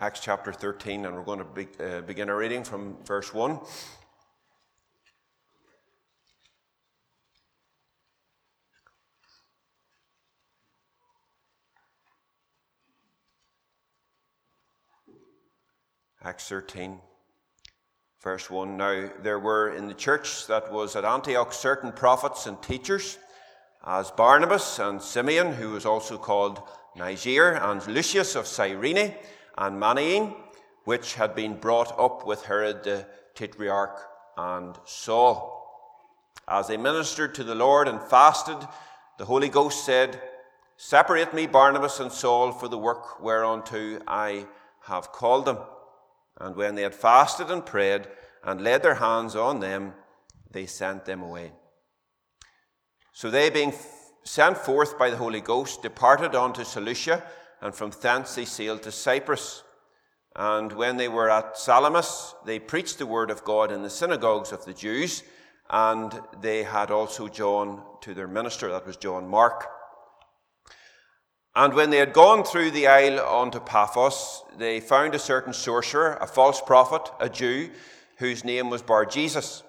Acts chapter 13, and we're going to be, uh, begin our reading from verse 1. Acts 13, verse 1. Now there were in the church that was at Antioch certain prophets and teachers, as Barnabas and Simeon, who was also called Niger, and Lucius of Cyrene, and Manaen, which had been brought up with Herod the Tetrarch and Saul. As they ministered to the Lord and fasted, the Holy Ghost said, Separate me, Barnabas and Saul, for the work whereunto I have called them. And when they had fasted and prayed and laid their hands on them, they sent them away. So they, being sent forth by the Holy Ghost, departed on to Seleucia, and from thence they sailed to Cyprus. And when they were at Salamis, they preached the word of God in the synagogues of the Jews, and they had also John to their minister, that was John Mark. And when they had gone through the isle unto Paphos, they found a certain sorcerer, a false prophet, a Jew, whose name was Bar Jesus,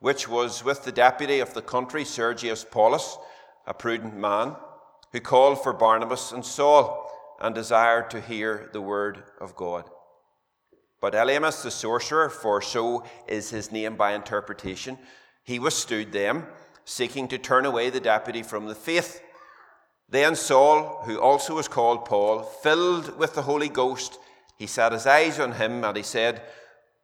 which was with the deputy of the country, Sergius Paulus, a prudent man, who called for Barnabas and Saul, and desired to hear the word of God. But Elymas the sorcerer, for so is his name by interpretation, he withstood them, seeking to turn away the deputy from the faith. Then Saul, who also was called Paul, filled with the Holy Ghost, he set his eyes on him and he said,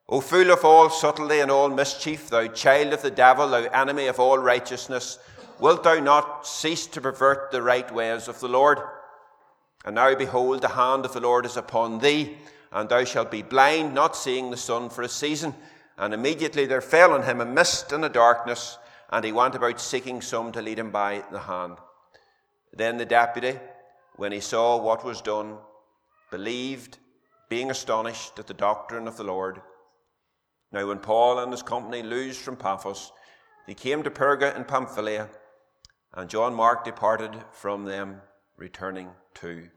O fool of all subtlety and all mischief, thou child of the devil, thou enemy of all righteousness, wilt thou not cease to pervert the right ways of the Lord? And now behold, the hand of the Lord is upon thee, and thou shalt be blind, not seeing the sun for a season. And immediately there fell on him a mist and a darkness, and he went about seeking some to lead him by the hand. Then the deputy, when he saw what was done, believed, being astonished at the doctrine of the Lord. Now, when Paul and his company loosed from Paphos, they came to Perga in Pamphylia, and John Mark departed from them, returning to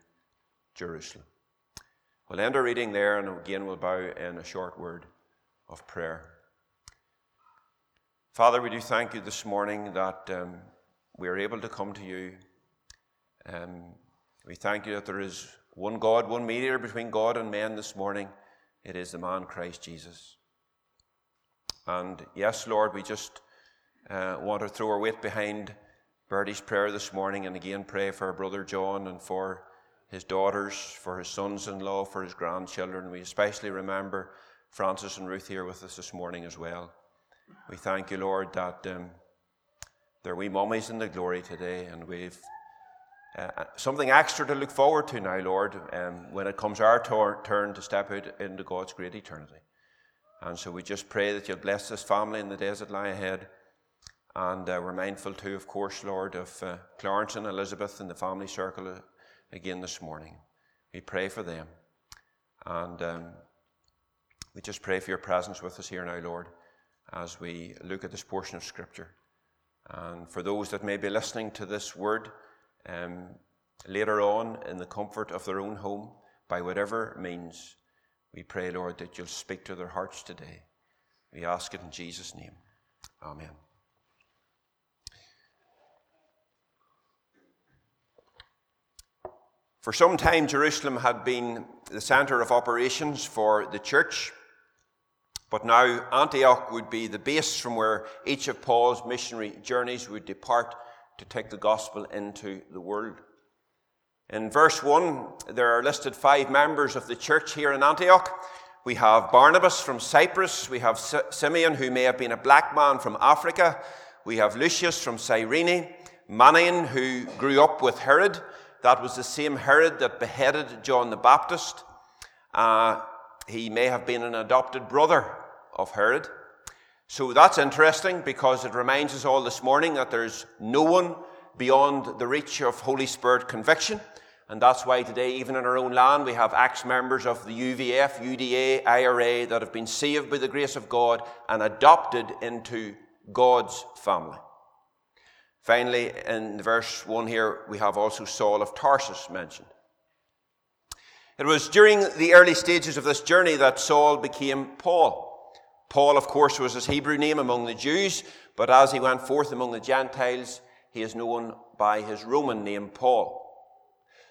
Jerusalem. We'll end our reading there, and again we'll bow in a short word of prayer. Father, we do thank you this morning that um, we are able to come to you um, we thank you that there is one God, one mediator between God and men this morning. It is the man Christ Jesus. And yes, Lord, we just uh, want to throw our weight behind Bertie's prayer this morning and again pray for our brother John and for his daughters, for his sons in law, for his grandchildren. We especially remember Francis and Ruth here with us this morning as well. We thank you, Lord, that um, they're mummies in the glory today, and we've uh, uh, something extra to look forward to now, Lord, um, when it comes our tor- turn to step out into God's great eternity. And so we just pray that you'll bless this family in the days that lie ahead. And uh, we're mindful too, of course, Lord, of uh, Clarence and Elizabeth and the family circle uh, again this morning. We pray for them. And um, we just pray for your presence with us here now, Lord, as we look at this portion of Scripture. And for those that may be listening to this word, um, later on in the comfort of their own home by whatever means. We pray, Lord, that you'll speak to their hearts today. We ask it in Jesus' name. Amen. For some time, Jerusalem had been the center of operations for the church, but now Antioch would be the base from where each of Paul's missionary journeys would depart to take the gospel into the world. In verse 1, there are listed five members of the church here in Antioch. We have Barnabas from Cyprus. We have Simeon, who may have been a black man from Africa. We have Lucius from Cyrene. Manaen, who grew up with Herod. That was the same Herod that beheaded John the Baptist. Uh, he may have been an adopted brother of Herod. So that's interesting because it reminds us all this morning that there's no one beyond the reach of Holy Spirit conviction. And that's why today, even in our own land, we have ex members of the UVF, UDA, IRA that have been saved by the grace of God and adopted into God's family. Finally, in verse 1 here, we have also Saul of Tarsus mentioned. It was during the early stages of this journey that Saul became Paul. Paul, of course, was his Hebrew name among the Jews, but as he went forth among the Gentiles, he is known by his Roman name, Paul.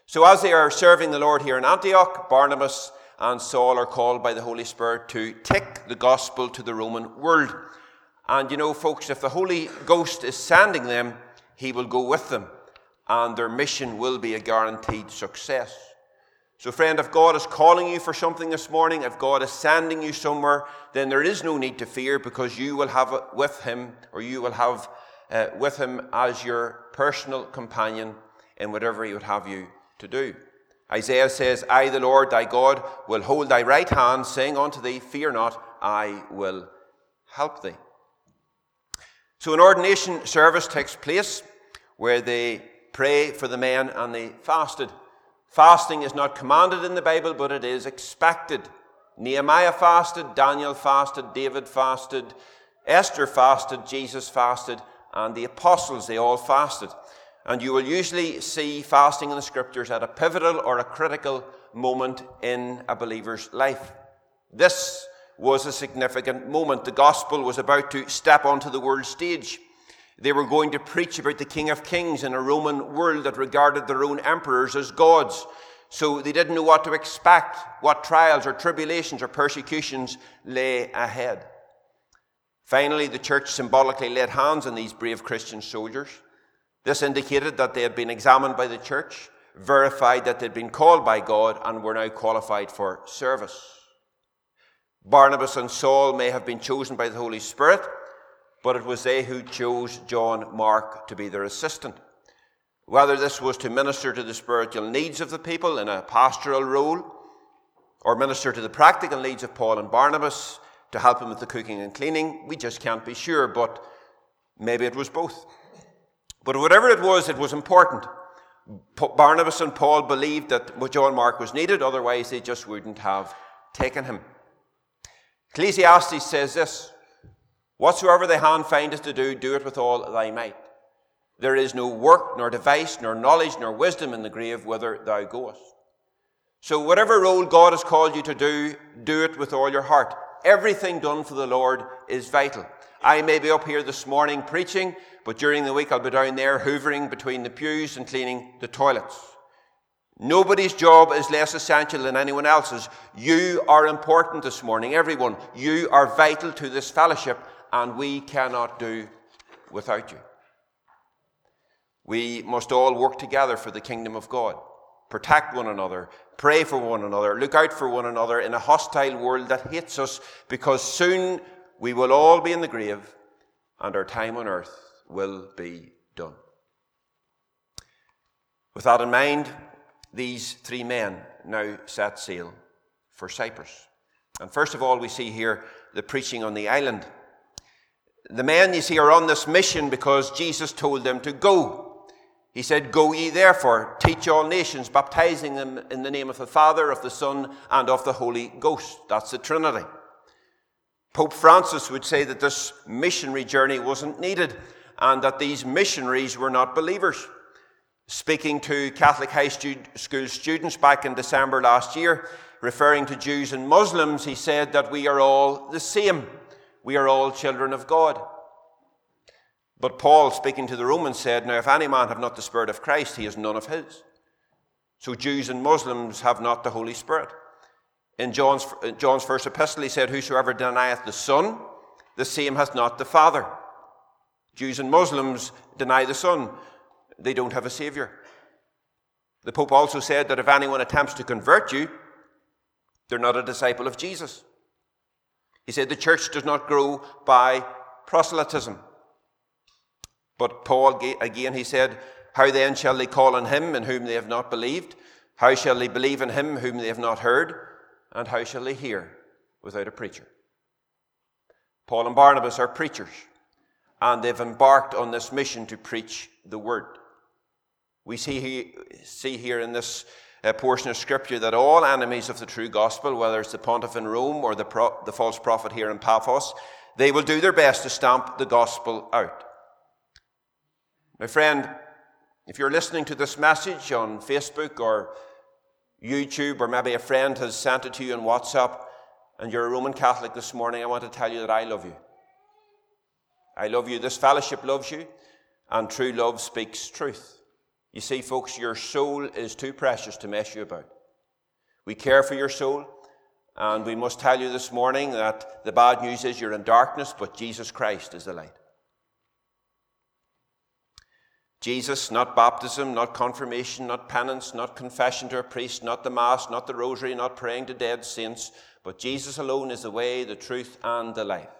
So, as they are serving the Lord here in Antioch, Barnabas and Saul are called by the Holy Spirit to take the gospel to the Roman world. And you know, folks, if the Holy Ghost is sending them, he will go with them, and their mission will be a guaranteed success. So, friend, if God is calling you for something this morning, if God is sending you somewhere, then there is no need to fear because you will have it with Him, or you will have uh, with Him as your personal companion in whatever He would have you to do. Isaiah says, I, the Lord thy God, will hold thy right hand, saying unto thee, Fear not, I will help thee. So, an ordination service takes place where they pray for the men and they fasted. Fasting is not commanded in the Bible, but it is expected. Nehemiah fasted, Daniel fasted, David fasted, Esther fasted, Jesus fasted, and the apostles, they all fasted. And you will usually see fasting in the scriptures at a pivotal or a critical moment in a believer's life. This was a significant moment. The gospel was about to step onto the world stage. They were going to preach about the King of Kings in a Roman world that regarded their own emperors as gods. So they didn't know what to expect, what trials or tribulations or persecutions lay ahead. Finally, the church symbolically laid hands on these brave Christian soldiers. This indicated that they had been examined by the church, verified that they'd been called by God, and were now qualified for service. Barnabas and Saul may have been chosen by the Holy Spirit but it was they who chose John Mark to be their assistant. Whether this was to minister to the spiritual needs of the people in a pastoral role, or minister to the practical needs of Paul and Barnabas to help them with the cooking and cleaning, we just can't be sure, but maybe it was both. But whatever it was, it was important. Barnabas and Paul believed that John Mark was needed, otherwise, they just wouldn't have taken him. Ecclesiastes says this Whatsoever thy hand findeth to do, do it with all thy might. There is no work, nor device, nor knowledge, nor wisdom in the grave whither thou goest. So, whatever role God has called you to do, do it with all your heart. Everything done for the Lord is vital. I may be up here this morning preaching, but during the week I'll be down there hoovering between the pews and cleaning the toilets. Nobody's job is less essential than anyone else's. You are important this morning, everyone. You are vital to this fellowship, and we cannot do without you. We must all work together for the kingdom of God, protect one another, pray for one another, look out for one another in a hostile world that hates us, because soon we will all be in the grave and our time on earth will be done. With that in mind, these three men now set sail for Cyprus. And first of all, we see here the preaching on the island the men, you see, are on this mission because Jesus told them to go. He said, Go ye therefore, teach all nations, baptizing them in the name of the Father, of the Son, and of the Holy Ghost. That's the Trinity. Pope Francis would say that this missionary journey wasn't needed and that these missionaries were not believers. Speaking to Catholic high school students back in December last year, referring to Jews and Muslims, he said that we are all the same. We are all children of God. But Paul, speaking to the Romans, said, Now, if any man have not the Spirit of Christ, he is none of his. So Jews and Muslims have not the Holy Spirit. In John's, John's first epistle, he said, Whosoever denieth the Son, the same hath not the Father. Jews and Muslims deny the Son, they don't have a Saviour. The Pope also said that if anyone attempts to convert you, they're not a disciple of Jesus. He said the church does not grow by proselytism. But Paul, again, he said, How then shall they call on him in whom they have not believed? How shall they believe in him whom they have not heard? And how shall they hear without a preacher? Paul and Barnabas are preachers, and they've embarked on this mission to preach the word. We see, see here in this uh, portion of Scripture that all enemies of the true gospel, whether it's the pontiff in Rome or the, pro- the false prophet here in Paphos, they will do their best to stamp the gospel out. My friend, if you're listening to this message on Facebook or YouTube or maybe a friend has sent it to you on WhatsApp and you're a Roman Catholic this morning, I want to tell you that I love you. I love you. This fellowship loves you, and true love speaks truth. You see, folks, your soul is too precious to mess you about. We care for your soul, and we must tell you this morning that the bad news is you're in darkness, but Jesus Christ is the light. Jesus, not baptism, not confirmation, not penance, not confession to a priest, not the Mass, not the Rosary, not praying to dead saints, but Jesus alone is the way, the truth, and the life.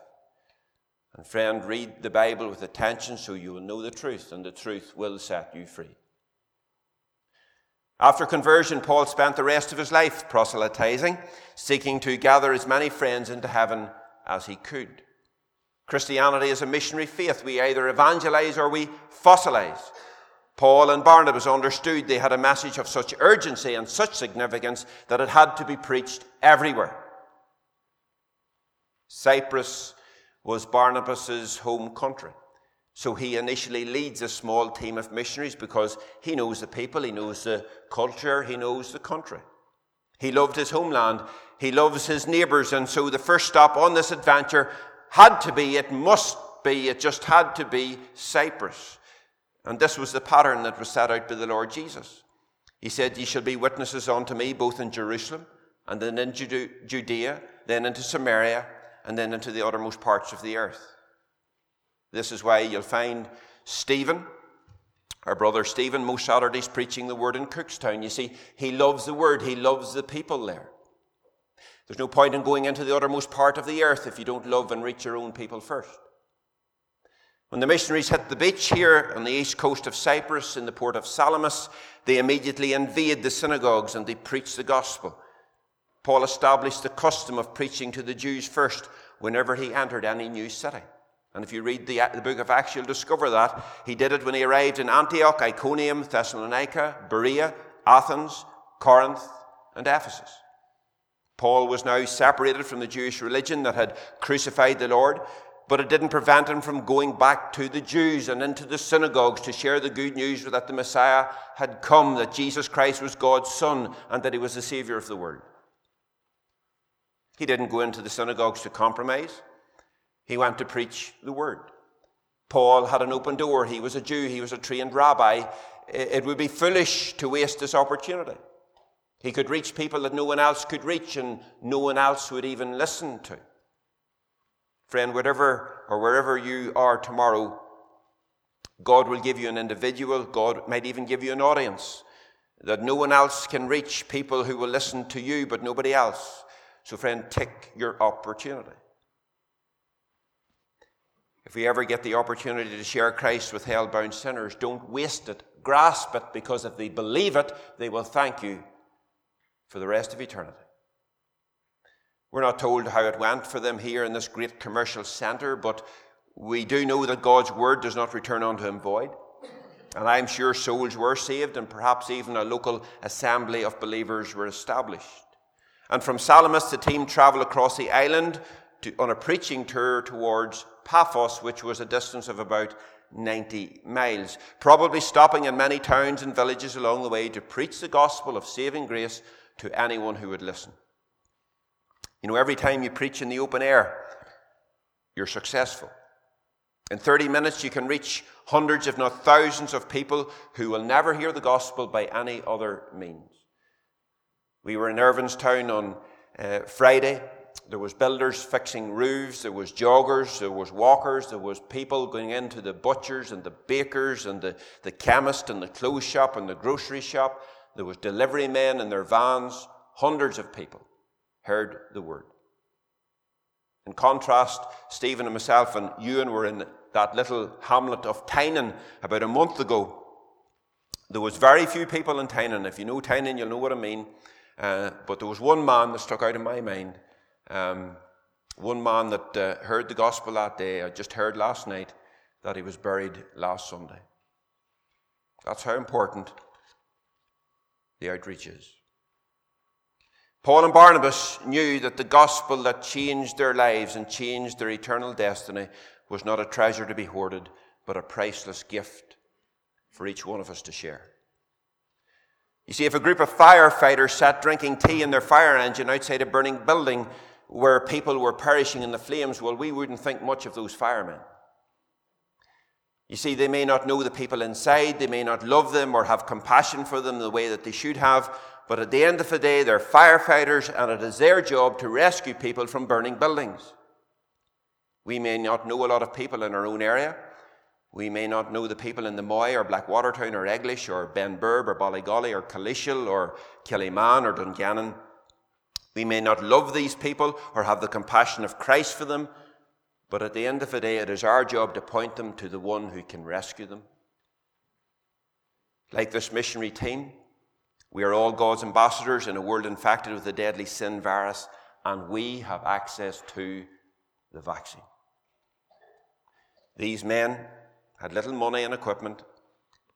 And friend, read the Bible with attention so you will know the truth, and the truth will set you free. After conversion, Paul spent the rest of his life proselytizing, seeking to gather as many friends into heaven as he could. Christianity is a missionary faith. We either evangelize or we fossilize. Paul and Barnabas understood they had a message of such urgency and such significance that it had to be preached everywhere. Cyprus was Barnabas's home country. So he initially leads a small team of missionaries because he knows the people, he knows the culture, he knows the country. He loved his homeland, he loves his neighbours, and so the first stop on this adventure had to be, it must be, it just had to be Cyprus. And this was the pattern that was set out by the Lord Jesus. He said, Ye shall be witnesses unto me both in Jerusalem and then in Judea, then into Samaria, and then into the uttermost parts of the earth. This is why you'll find Stephen, our brother Stephen, most Saturdays preaching the word in Cookstown. You see, he loves the word, he loves the people there. There's no point in going into the uttermost part of the earth if you don't love and reach your own people first. When the missionaries hit the beach here on the east coast of Cyprus in the port of Salamis, they immediately invade the synagogues and they preach the gospel. Paul established the custom of preaching to the Jews first whenever he entered any new city. And if you read the, the book of Acts, you'll discover that. He did it when he arrived in Antioch, Iconium, Thessalonica, Berea, Athens, Corinth, and Ephesus. Paul was now separated from the Jewish religion that had crucified the Lord, but it didn't prevent him from going back to the Jews and into the synagogues to share the good news that the Messiah had come, that Jesus Christ was God's Son, and that he was the Savior of the world. He didn't go into the synagogues to compromise. He went to preach the word. Paul had an open door. He was a Jew, he was a trained rabbi. It would be foolish to waste this opportunity. He could reach people that no one else could reach and no one else would even listen to. Friend, whatever or wherever you are tomorrow, God will give you an individual, God might even give you an audience that no one else can reach, people who will listen to you, but nobody else. So, friend, take your opportunity. If we ever get the opportunity to share Christ with hell bound sinners, don't waste it. Grasp it because if they believe it, they will thank you for the rest of eternity. We're not told how it went for them here in this great commercial centre, but we do know that God's word does not return unto him void. And I'm sure souls were saved, and perhaps even a local assembly of believers were established. And from Salamis, the team travelled across the island to, on a preaching tour towards Paphos, which was a distance of about 90 miles, probably stopping in many towns and villages along the way to preach the gospel of saving grace to anyone who would listen. You know, every time you preach in the open air, you're successful. In 30 minutes, you can reach hundreds, if not thousands, of people who will never hear the gospel by any other means. We were in Irvinestown on uh, Friday there was builders fixing roofs, there was joggers, there was walkers, there was people going into the butchers and the bakers and the, the chemist and the clothes shop and the grocery shop. There was delivery men in their vans. Hundreds of people heard the word. In contrast, Stephen and myself and Ewan were in that little hamlet of Tynan about a month ago. There was very few people in Tynan. If you know Tynan, you'll know what I mean. Uh, but there was one man that stuck out in my mind. Um, one man that uh, heard the gospel that day, I just heard last night that he was buried last Sunday. That's how important the outreach is. Paul and Barnabas knew that the gospel that changed their lives and changed their eternal destiny was not a treasure to be hoarded, but a priceless gift for each one of us to share. You see, if a group of firefighters sat drinking tea in their fire engine outside a burning building where people were perishing in the flames, well, we wouldn't think much of those firemen. You see, they may not know the people inside, they may not love them or have compassion for them the way that they should have, but at the end of the day, they're firefighters and it is their job to rescue people from burning buildings. We may not know a lot of people in our own area. We may not know the people in the Moy or Blackwatertown or Eglish or Benburb or Ballygawley or Killeeshil or Killyman or Dungannon. We may not love these people or have the compassion of Christ for them, but at the end of the day, it is our job to point them to the one who can rescue them. Like this missionary team, we are all God's ambassadors in a world infected with the deadly sin virus, and we have access to the vaccine. These men had little money and equipment.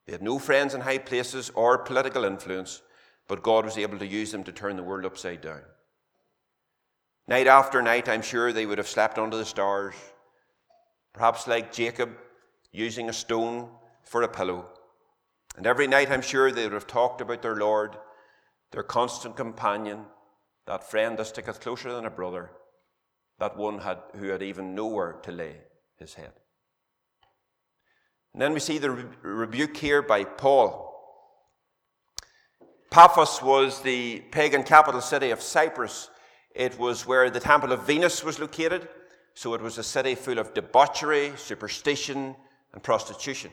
They had no friends in high places or political influence, but God was able to use them to turn the world upside down. Night after night, I'm sure they would have slept under the stars, perhaps like Jacob, using a stone for a pillow. And every night, I'm sure they would have talked about their Lord, their constant companion, that friend that sticketh closer than a brother, that one had, who had even nowhere to lay his head. And then we see the re- rebuke here by Paul. Paphos was the pagan capital city of Cyprus. It was where the temple of Venus was located, so it was a city full of debauchery, superstition, and prostitution.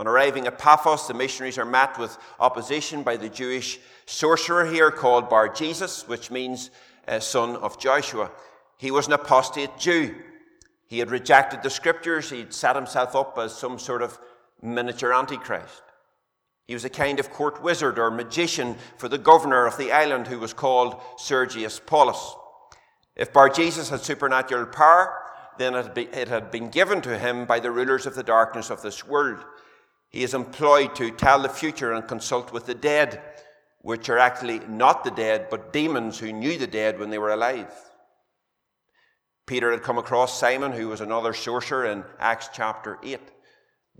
On arriving at Paphos, the missionaries are met with opposition by the Jewish sorcerer here called Bar Jesus, which means uh, son of Joshua. He was an apostate Jew. He had rejected the scriptures. He'd set himself up as some sort of miniature antichrist. He was a kind of court wizard or magician for the governor of the island who was called Sergius Paulus. If Bar Jesus had supernatural power, then it had been given to him by the rulers of the darkness of this world. He is employed to tell the future and consult with the dead, which are actually not the dead, but demons who knew the dead when they were alive. Peter had come across Simon, who was another sorcerer in Acts chapter 8.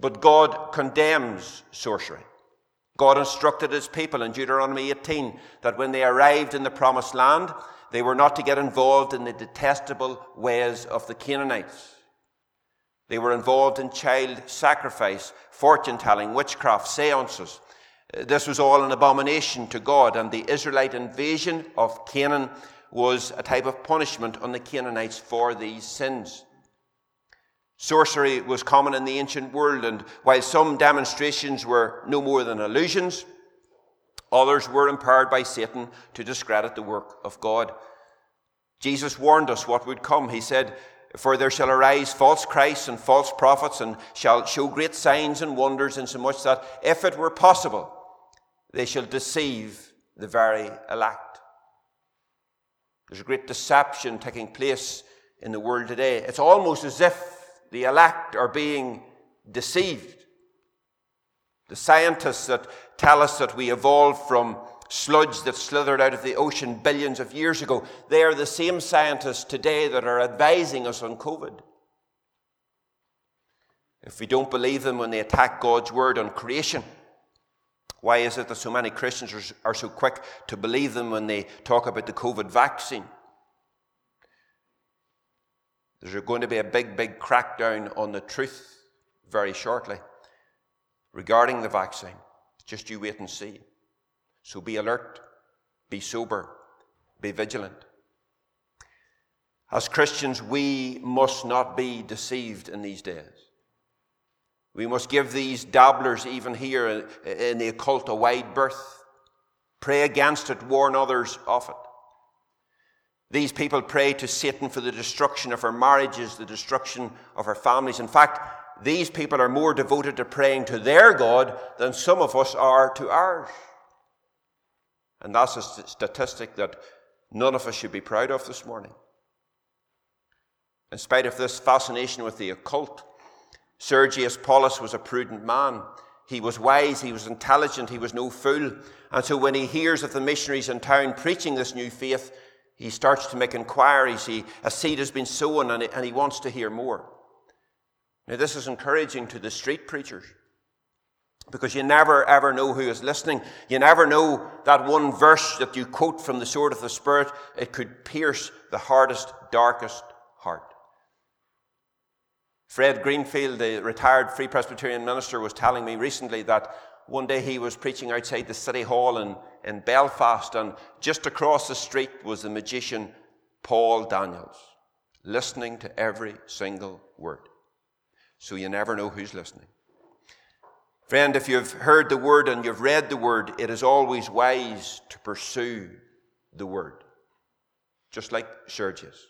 But God condemns sorcery. God instructed his people in Deuteronomy 18 that when they arrived in the promised land, they were not to get involved in the detestable ways of the Canaanites. They were involved in child sacrifice, fortune telling, witchcraft, seances. Uh, this was all an abomination to God, and the Israelite invasion of Canaan was a type of punishment on the Canaanites for these sins. Sorcery was common in the ancient world, and while some demonstrations were no more than illusions, others were empowered by Satan to discredit the work of God. Jesus warned us what would come. He said, For there shall arise false Christs and false prophets, and shall show great signs and wonders, insomuch that, if it were possible, they shall deceive the very elect. There's a great deception taking place in the world today. It's almost as if the elect are being deceived. The scientists that tell us that we evolved from sludge that slithered out of the ocean billions of years ago, they are the same scientists today that are advising us on COVID. If we don't believe them when they attack God's word on creation, why is it that so many Christians are, so quick to believe them when they talk about the COVID vaccine? There's going to be a big, big crackdown on the truth very shortly regarding the vaccine. Just you wait and see. So be alert, be sober, be vigilant. As Christians, we must not be deceived in these days. We must give these dabblers, even here in the occult, a wide berth. Pray against it, warn others of it. These people pray to Satan for the destruction of our marriages, the destruction of our families. In fact, these people are more devoted to praying to their God than some of us are to ours. And that's a statistic that none of us should be proud of this morning. In spite of this fascination with the occult, Sergius Paulus was a prudent man. He was wise, he was intelligent, he was no fool. And so when he hears of the missionaries in town preaching this new faith, he starts to make inquiries. He, a seed has been sown and, and he wants to hear more. Now, this is encouraging to the street preachers. Because you never ever know who is listening. You never know that one verse that you quote from the sword of the Spirit, it could pierce the hardest, darkest heart. Fred Greenfield, the retired Free Presbyterian minister, was telling me recently that one day he was preaching outside the City Hall in, in Belfast, and just across the street was the magician Paul Daniels, listening to every single word. So you never know who's listening. Friend, if you've heard the word and you've read the word, it is always wise to pursue the word, just like Sergius.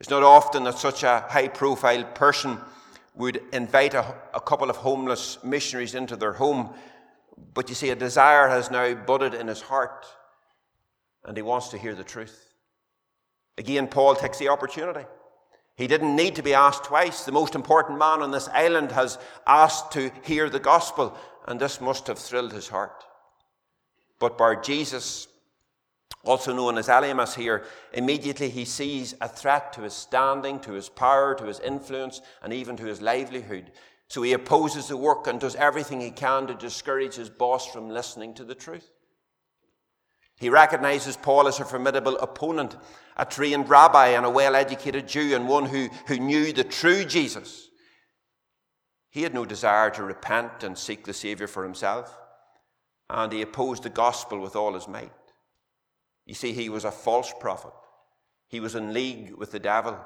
It's not often that such a high profile person would invite a, a, couple of homeless missionaries into their home, but you see, a desire has now budded in his heart, and he wants to hear the truth. Again, Paul takes the opportunity. He didn't need to be asked twice. The most important man on this island has asked to hear the gospel, and this must have thrilled his heart. But Bar Jesus also known as Elymas here, immediately he sees a threat to his standing, to his power, to his influence, and even to his livelihood. So he opposes the work and does everything he can to discourage his boss from listening to the truth. He recognizes Paul as a formidable opponent, a trained rabbi and a well educated Jew, and one who, who knew the true Jesus. He had no desire to repent and seek the Savior for himself, and he opposed the gospel with all his might. You see, he was a false prophet. He was in league with the devil.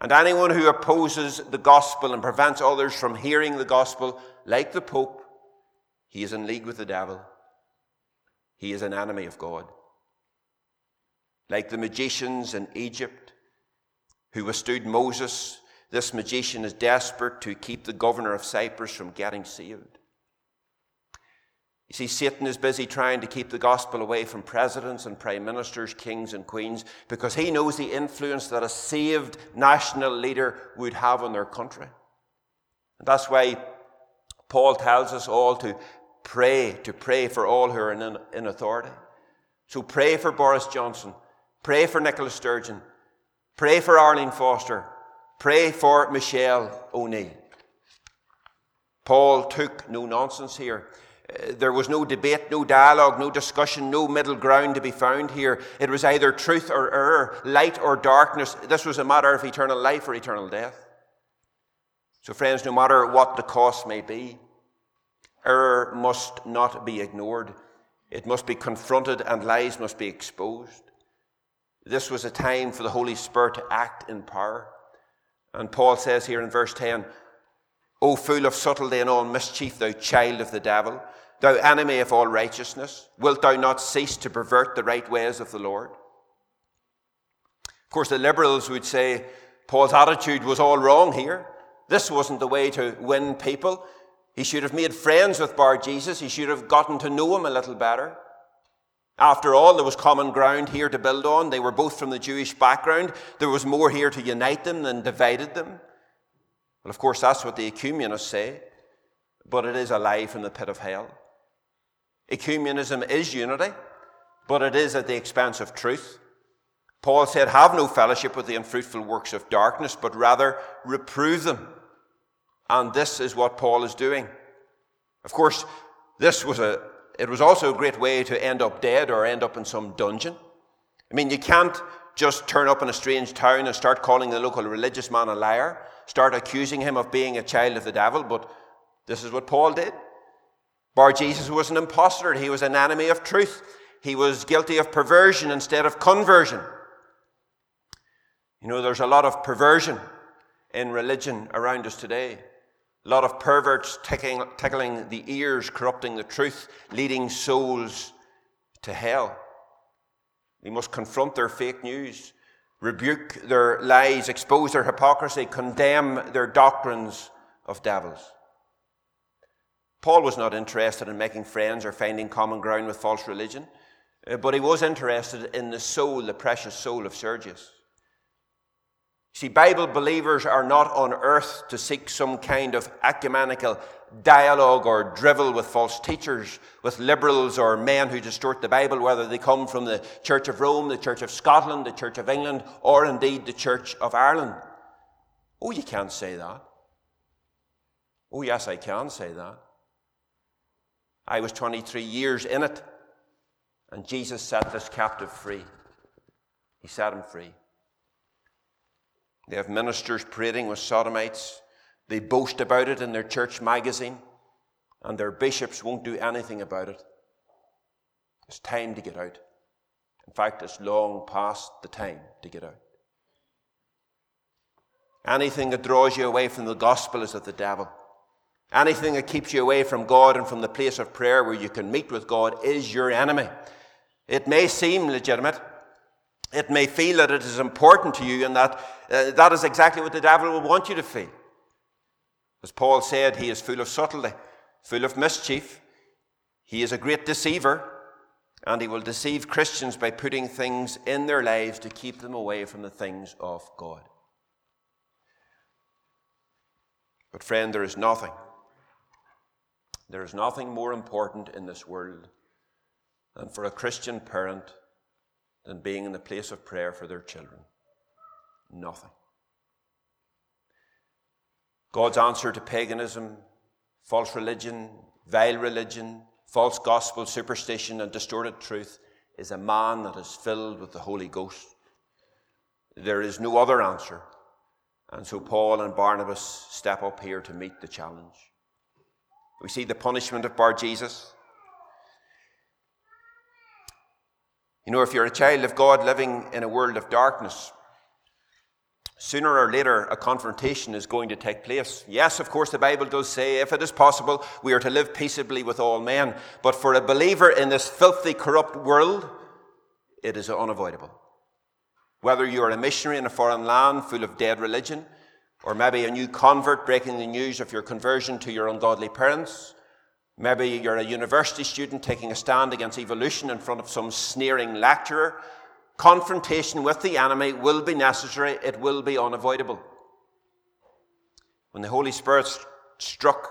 And anyone who opposes the gospel and prevents others from hearing the gospel, like the Pope, he is in league with the devil. He is an enemy of God. Like the magicians in Egypt who withstood Moses, this magician is desperate to keep the governor of Cyprus from getting saved. You see, Satan is busy trying to keep the gospel away from presidents and prime ministers, kings and queens, because he knows the influence that a saved national leader would have on their country. And that's why Paul tells us all to pray, to pray for all who are in, in authority. So pray for Boris Johnson, pray for Nicola Sturgeon, pray for Arlene Foster, pray for Michelle O'Neill. Paul took no nonsense here. There was no debate, no dialogue, no discussion, no middle ground to be found here. It was either truth or error, light or darkness. This was a matter of eternal life or eternal death. So, friends, no matter what the cost may be, error must not be ignored. It must be confronted and lies must be exposed. This was a time for the Holy Spirit to act in power. And Paul says here in verse 10, O fool of subtlety and all mischief, thou child of the devil, thou enemy of all righteousness, wilt thou not cease to pervert the right ways of the Lord? Of course, the liberals would say Paul's attitude was all wrong here. This wasn't the way to win people. He should have made friends with Bar Jesus. He should have gotten to know him a little better. After all, there was common ground here to build on. They were both from the Jewish background. There was more here to unite them than divided them. Well, of course, that's what the ecumenists say, but it is a lie from the pit of hell. Ecumenism is unity, but it is at the expense of truth. Paul said, Have no fellowship with the unfruitful works of darkness, but rather reprove them. And this is what Paul is doing. Of course, this was a, it was also a great way to end up dead or end up in some dungeon. I mean, you can't just turn up in a strange town and start calling the local religious man a liar start accusing him of being a child of the devil, but this is what Paul did. Bar Jesus was an impostor, he was an enemy of truth. He was guilty of perversion instead of conversion. You know, there's a lot of perversion in religion around us today. A lot of perverts tickling, tickling the ears, corrupting the truth, leading souls to hell. We must confront their fake news rebuke their lies, expose their hypocrisy, condemn their doctrines of devils. Paul was not interested in making friends or finding common ground with false religion, uh, but he was interested in the soul, the precious soul of Sergius. See, Bible believers are not on earth to seek some kind of ecumenical dialogue or drivel with false teachers, with liberals or men who distort the Bible, whether they come from the Church of Rome, the Church of Scotland, the Church of England, or indeed the Church of Ireland. Oh, you can't say that. Oh, yes, I can say that. I was 23 years in it. And Jesus set this captive free. He set him free. They have ministers parading with sodomites. They boast about it in their church magazine, and their bishops won't do anything about it. It's time to get out. In fact, it's long past the time to get out. Anything that draws you away from the gospel is of the devil. Anything that keeps you away from God and from the place of prayer where you can meet with God is your enemy. It may seem legitimate. It may feel that it is important to you and that uh, that is exactly what the devil will want you to feel. As Paul said, he is full of subtlety, full of mischief. He is a great deceiver, and he will deceive Christians by putting things in their lives to keep them away from the things of God. But, friend, there is nothing, there is nothing more important in this world than for a Christian parent than being in the place of prayer for their children. Nothing. God's answer to paganism, false religion, vile religion, false gospel, superstition, and distorted truth is a man that is filled with the Holy Ghost. There is no other answer. And so Paul and Barnabas step up here to meet the challenge. We see the punishment of Bar Jesus. You know, if you're a child of God living in a world of darkness, sooner or later a confrontation is going to take place. Yes, of course, the Bible does say, if it is possible, we are to live peaceably with all men. But for a believer in this filthy, corrupt world, it is unavoidable. Whether you're a missionary in a foreign land full of dead religion, or maybe a new convert breaking the news of your conversion to your ungodly parents, Maybe you're a university student taking a stand against evolution in front of some sneering lecturer. Confrontation with the enemy will be necessary, it will be unavoidable. When the Holy Spirit struck,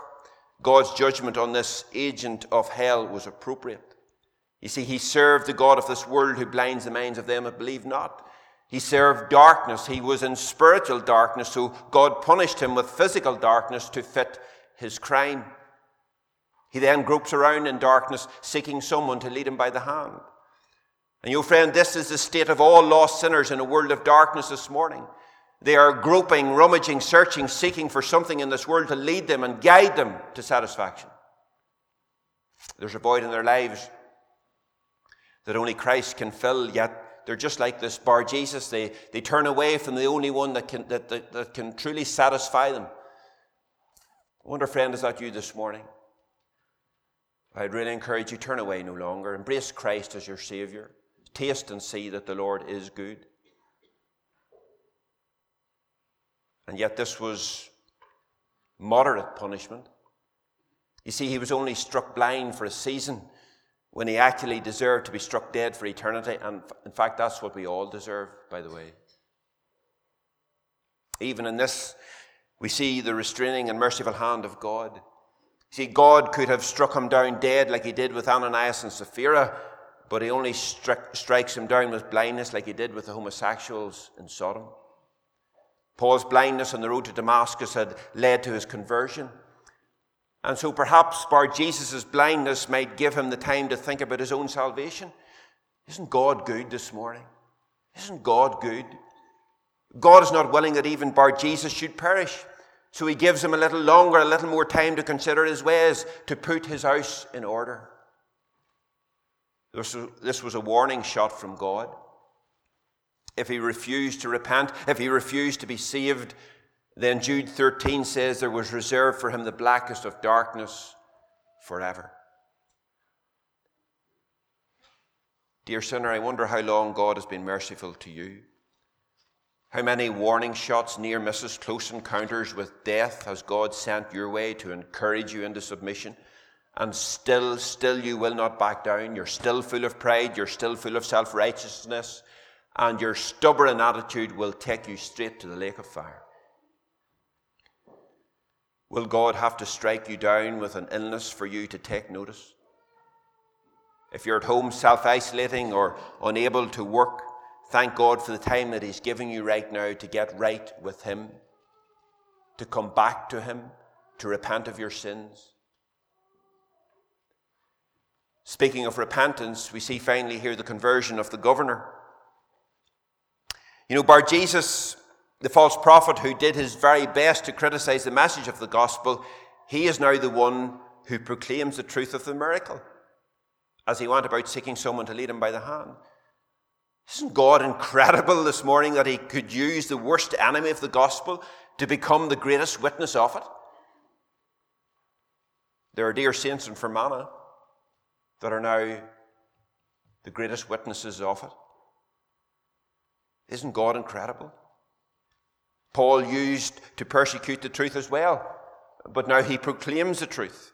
God's judgment on this agent of hell was appropriate. You see, he served the God of this world who blinds the minds of them that believe not. He served darkness. He was in spiritual darkness, so God punished him with physical darkness to fit his crime. He then gropes around in darkness, seeking someone to lead him by the hand. And you friend, this is the state of all lost sinners in a world of darkness this morning. They are groping, rummaging, searching, seeking for something in this world to lead them and guide them to satisfaction. There's a void in their lives that only Christ can fill, yet they're just like this bar Jesus. They, they turn away from the only one that can, that, that, that can truly satisfy them. I wonder, friend, is that you this morning? I'd really encourage you turn away no longer. Embrace Christ as your Savior. Taste and see that the Lord is good. And yet, this was moderate punishment. You see, he was only struck blind for a season when he actually deserved to be struck dead for eternity. And in fact, that's what we all deserve, by the way. Even in this, we see the restraining and merciful hand of God. See, God could have struck him down dead like he did with Ananias and Sapphira, but he only stri- strikes him down with blindness like he did with the homosexuals in Sodom. Paul's blindness on the road to Damascus had led to his conversion. And so perhaps Bar Jesus' blindness might give him the time to think about his own salvation. Isn't God good this morning? Isn't God good? God is not willing that even Bar Jesus should perish. So he gives him a little longer, a little more time to consider his ways, to put his house in order. This was a warning shot from God. If he refused to repent, if he refused to be saved, then Jude 13 says there was reserved for him the blackest of darkness forever. Dear sinner, I wonder how long God has been merciful to you. How many warning shots, near misses, close encounters with death has God sent your way to encourage you into submission? And still, still you will not back down. You're still full of pride. You're still full of self righteousness. And your stubborn attitude will take you straight to the lake of fire. Will God have to strike you down with an illness for you to take notice? If you're at home self isolating or unable to work, Thank God for the time that He's giving you right now to get right with Him, to come back to Him, to repent of your sins. Speaking of repentance, we see finally here the conversion of the governor. You know, Bar Jesus, the false prophet who did his very best to criticize the message of the gospel, he is now the one who proclaims the truth of the miracle as he went about seeking someone to lead him by the hand. Isn't God incredible this morning that he could use the worst enemy of the gospel to become the greatest witness of it? There are dear saints in Fermanagh that are now the greatest witnesses of it. Isn't God incredible? Paul used to persecute the truth as well, but now he proclaims the truth.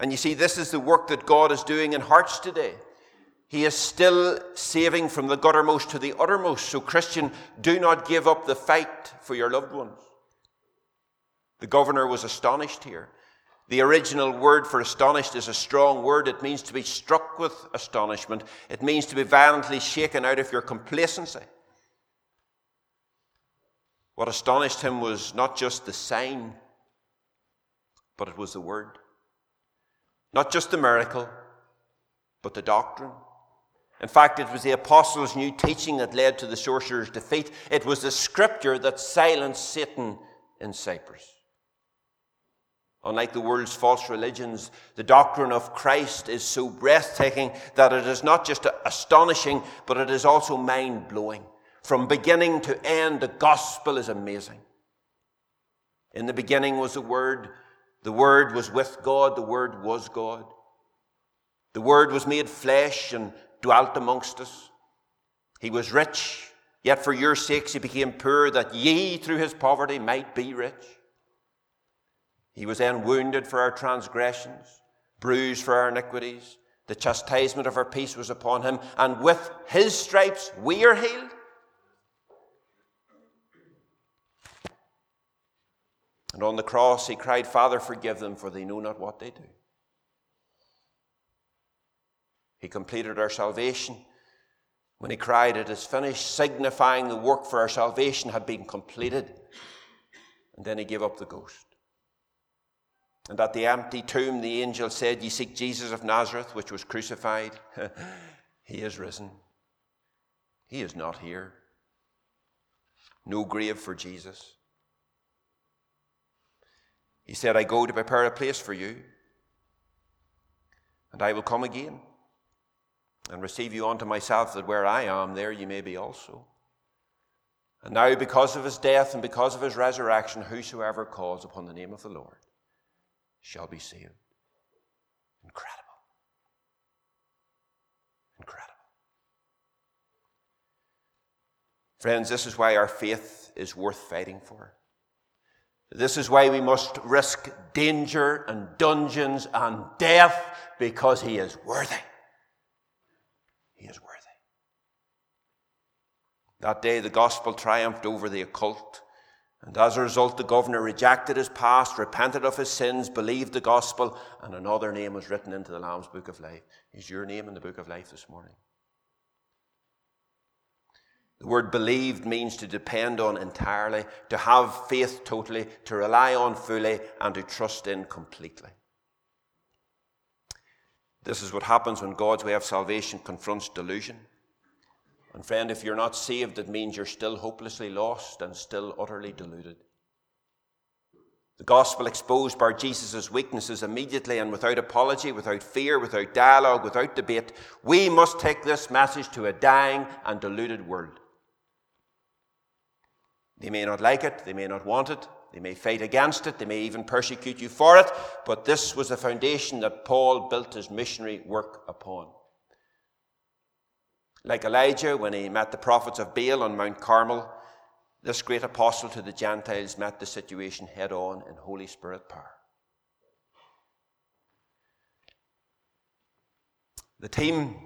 And you see, this is the work that God is doing in hearts today. He is still saving from the guttermost to the uttermost. So, Christian, do not give up the fight for your loved ones. The governor was astonished here. The original word for astonished is a strong word. It means to be struck with astonishment, it means to be violently shaken out of your complacency. What astonished him was not just the sign, but it was the word. Not just the miracle, but the doctrine. In fact, it was the apostles' new teaching that led to the sorcerer's defeat. It was the scripture that silenced Satan in Cyprus. Unlike the world's false religions, the doctrine of Christ is so breathtaking that it is not just astonishing, but it is also mind blowing. From beginning to end, the gospel is amazing. In the beginning was the Word. The Word was with God. The Word was God. The Word was made flesh and dwelt amongst us. He was rich, yet for your sakes he became poor, that ye through his poverty might be rich. He was then wounded for our transgressions, bruised for our iniquities. The chastisement of our peace was upon him, and with his stripes we are healed. And on the cross he cried, Father, forgive them, for they know not what they do. He completed our salvation when he cried, It is finished, signifying the work for our salvation had been completed. And then he gave up the ghost. And at the empty tomb, the angel said, Ye seek Jesus of Nazareth, which was crucified. he is risen. He is not here. No grave for Jesus. He said, I go to prepare a place for you, and I will come again and receive you unto myself, that where I am, there you may be also. And now, because of his death and because of his resurrection, whosoever calls upon the name of the Lord shall be saved. Incredible. Incredible. Friends, this is why our faith is worth fighting for. This is why we must risk danger and dungeons and death because he is worthy. He is worthy. That day, the gospel triumphed over the occult and as a result, the governor rejected his past, repented of his sins, believed the gospel, and another name was written into the Lamb's book of life. Is your name in the book of life this morning? The word believed means to depend on entirely, to have faith totally, to rely on fully, and to trust in completely. This is what happens when God's way of salvation confronts delusion. And friend, if you're not saved, it means you're still hopelessly lost and still utterly deluded. The gospel exposed Bar-Jesus' weaknesses immediately and without apology, without fear, without dialogue, without debate. We must take this message to a dying and deluded world. They may not like it, they may not want it, they may fight against it, they may even persecute you for it, but this was the foundation that Paul built his missionary work upon. Like Elijah, when he met the prophets of Baal on Mount Carmel, this great apostle to the Gentiles met the situation head on in Holy Spirit power. The team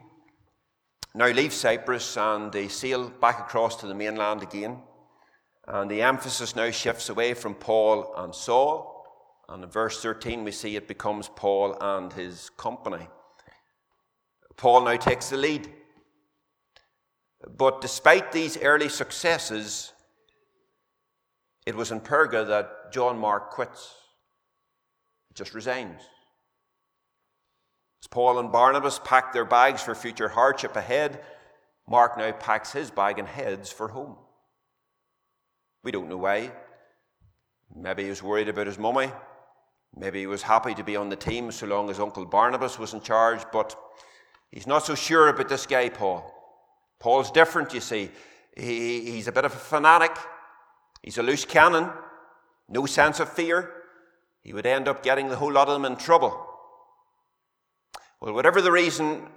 now leave Cyprus and they sail back across to the mainland again. And the emphasis now shifts away from Paul and Saul. And in verse 13, we see it becomes Paul and his company. Paul now takes the lead. But despite these early successes, it was in Perga that John Mark quits, just resigns. As Paul and Barnabas packed their bags for future hardship ahead, Mark now packs his bag and heads for home. We don't know why. Maybe he was worried about his mummy. Maybe he was happy to be on the team so long as Uncle Barnabas was in charge, but he's not so sure about this guy, Paul. Paul's different, you see. He, he's a bit of a fanatic. He's a loose cannon, no sense of fear. He would end up getting the whole lot of them in trouble. Well, whatever the reason,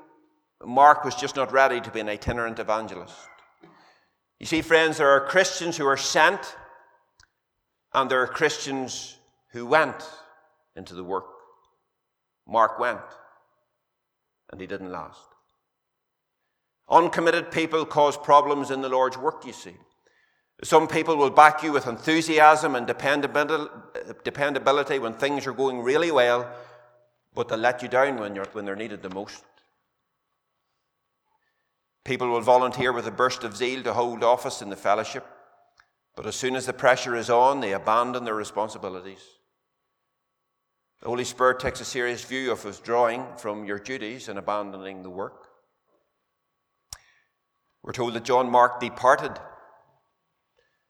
Mark was just not ready to be an itinerant evangelist. You see, friends, there are Christians who are sent, and there are Christians who went into the work. Mark went, and he didn't last. Uncommitted people cause problems in the Lord's work, you see. Some people will back you with enthusiasm and dependability when things are going really well, but they'll let you down when, you're, when they're needed the most. People will volunteer with a burst of zeal to hold office in the fellowship, but as soon as the pressure is on, they abandon their responsibilities. The Holy Spirit takes a serious view of withdrawing from your duties and abandoning the work. We're told that John Mark departed.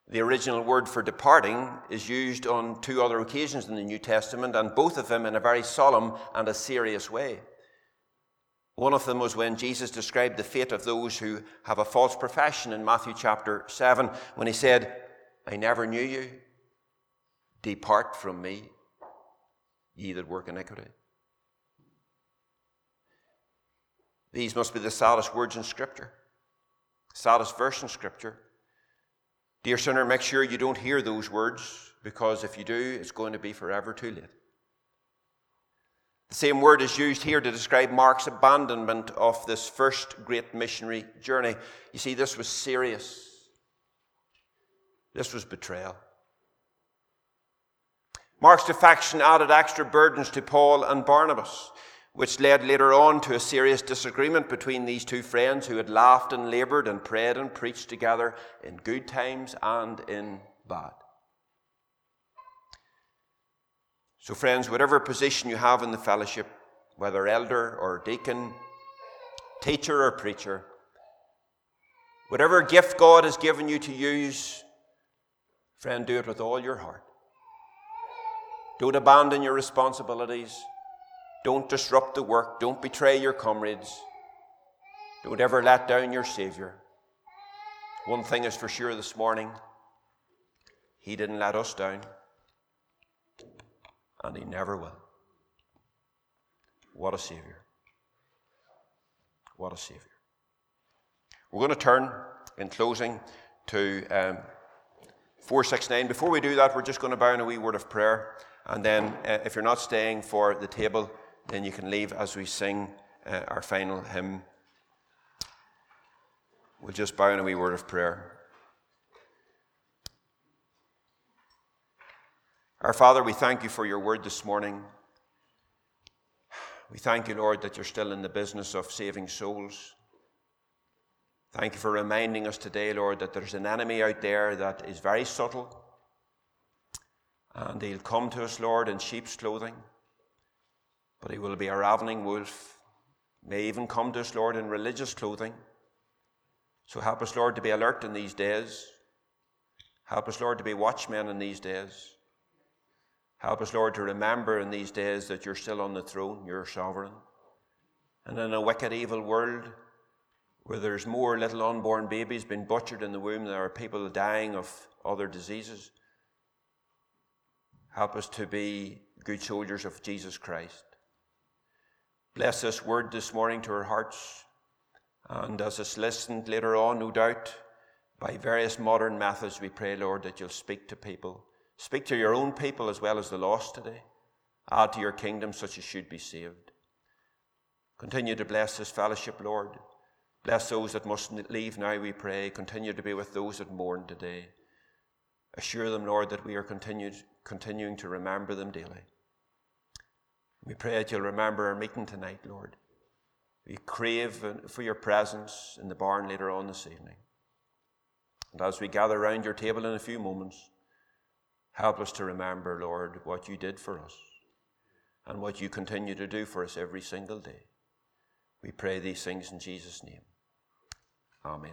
The original word for departing is used on two other occasions in the New Testament, and both of them in a very solemn and a serious way. One of them was when Jesus described the fate of those who have a false profession in Matthew chapter 7, when he said, I never knew you. Depart from me, ye that work iniquity. These must be the saddest words in Scripture, saddest verse in Scripture. Dear sinner, make sure you don't hear those words, because if you do, it's going to be forever too late. The same word is used here to describe Mark's abandonment of this first great missionary journey. You see, this was serious. This was betrayal. Mark's defection added extra burdens to Paul and Barnabas, which led later on to a serious disagreement between these two friends who had laughed and laboured and prayed and preached together in good times and in bad. So, friends, whatever position you have in the fellowship, whether elder or deacon, teacher or preacher, whatever gift God has given you to use, friend, do it with all your heart. Don't abandon your responsibilities. Don't disrupt the work. Don't betray your comrades. Don't ever let down your Savior. One thing is for sure this morning He didn't let us down, and He never will. What a Savior. What a Savior. We're going to turn in closing to um, 469. Before we do that, we're just going to bow in a wee word of prayer. And then, uh, if you're not staying for the table, then you can leave as we sing uh, our final hymn. We'll just bow in a wee word of prayer. Our Father, we thank you for your word this morning. We thank you, Lord, that you're still in the business of saving souls. Thank you for reminding us today, Lord, that there's an enemy out there that is very subtle and he'll come to us, Lord, in sheep's clothing, but he will be a ravening wolf. May even come to us, Lord, in religious clothing. So help us, Lord, to be alert in these days. Help us, Lord, to be watchmen in these days. Help us, Lord, to remember in these days that you're still on the throne, you're sovereign. And in a wicked, evil world where there's more little unborn babies being butchered in the womb, there are people dying of other diseases. Help us to be good soldiers of Jesus Christ. Bless this word this morning to our hearts. And as it's listened later on, no doubt, by various modern methods, we pray, Lord, that you'll speak to people. Speak to your own people as well as the lost today. Add to your kingdom such as should be saved. Continue to bless this fellowship, Lord. Bless those that must leave now, we pray. Continue to be with those that mourn today. Assure them, Lord, that we are continued, continuing to remember them daily. We pray that you'll remember our meeting tonight, Lord. We crave for your presence in the barn later on this evening. And as we gather around your table in a few moments, help us to remember, Lord, what you did for us and what you continue to do for us every single day. We pray these things in Jesus' name. Amen.